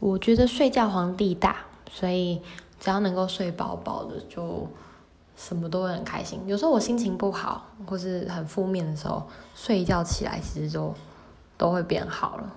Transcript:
我觉得睡觉皇帝大所以只要能够睡饱饱的就什么都会很开心。有时候我心情不好或是很负面的时候睡一觉起来其实就都会变好了。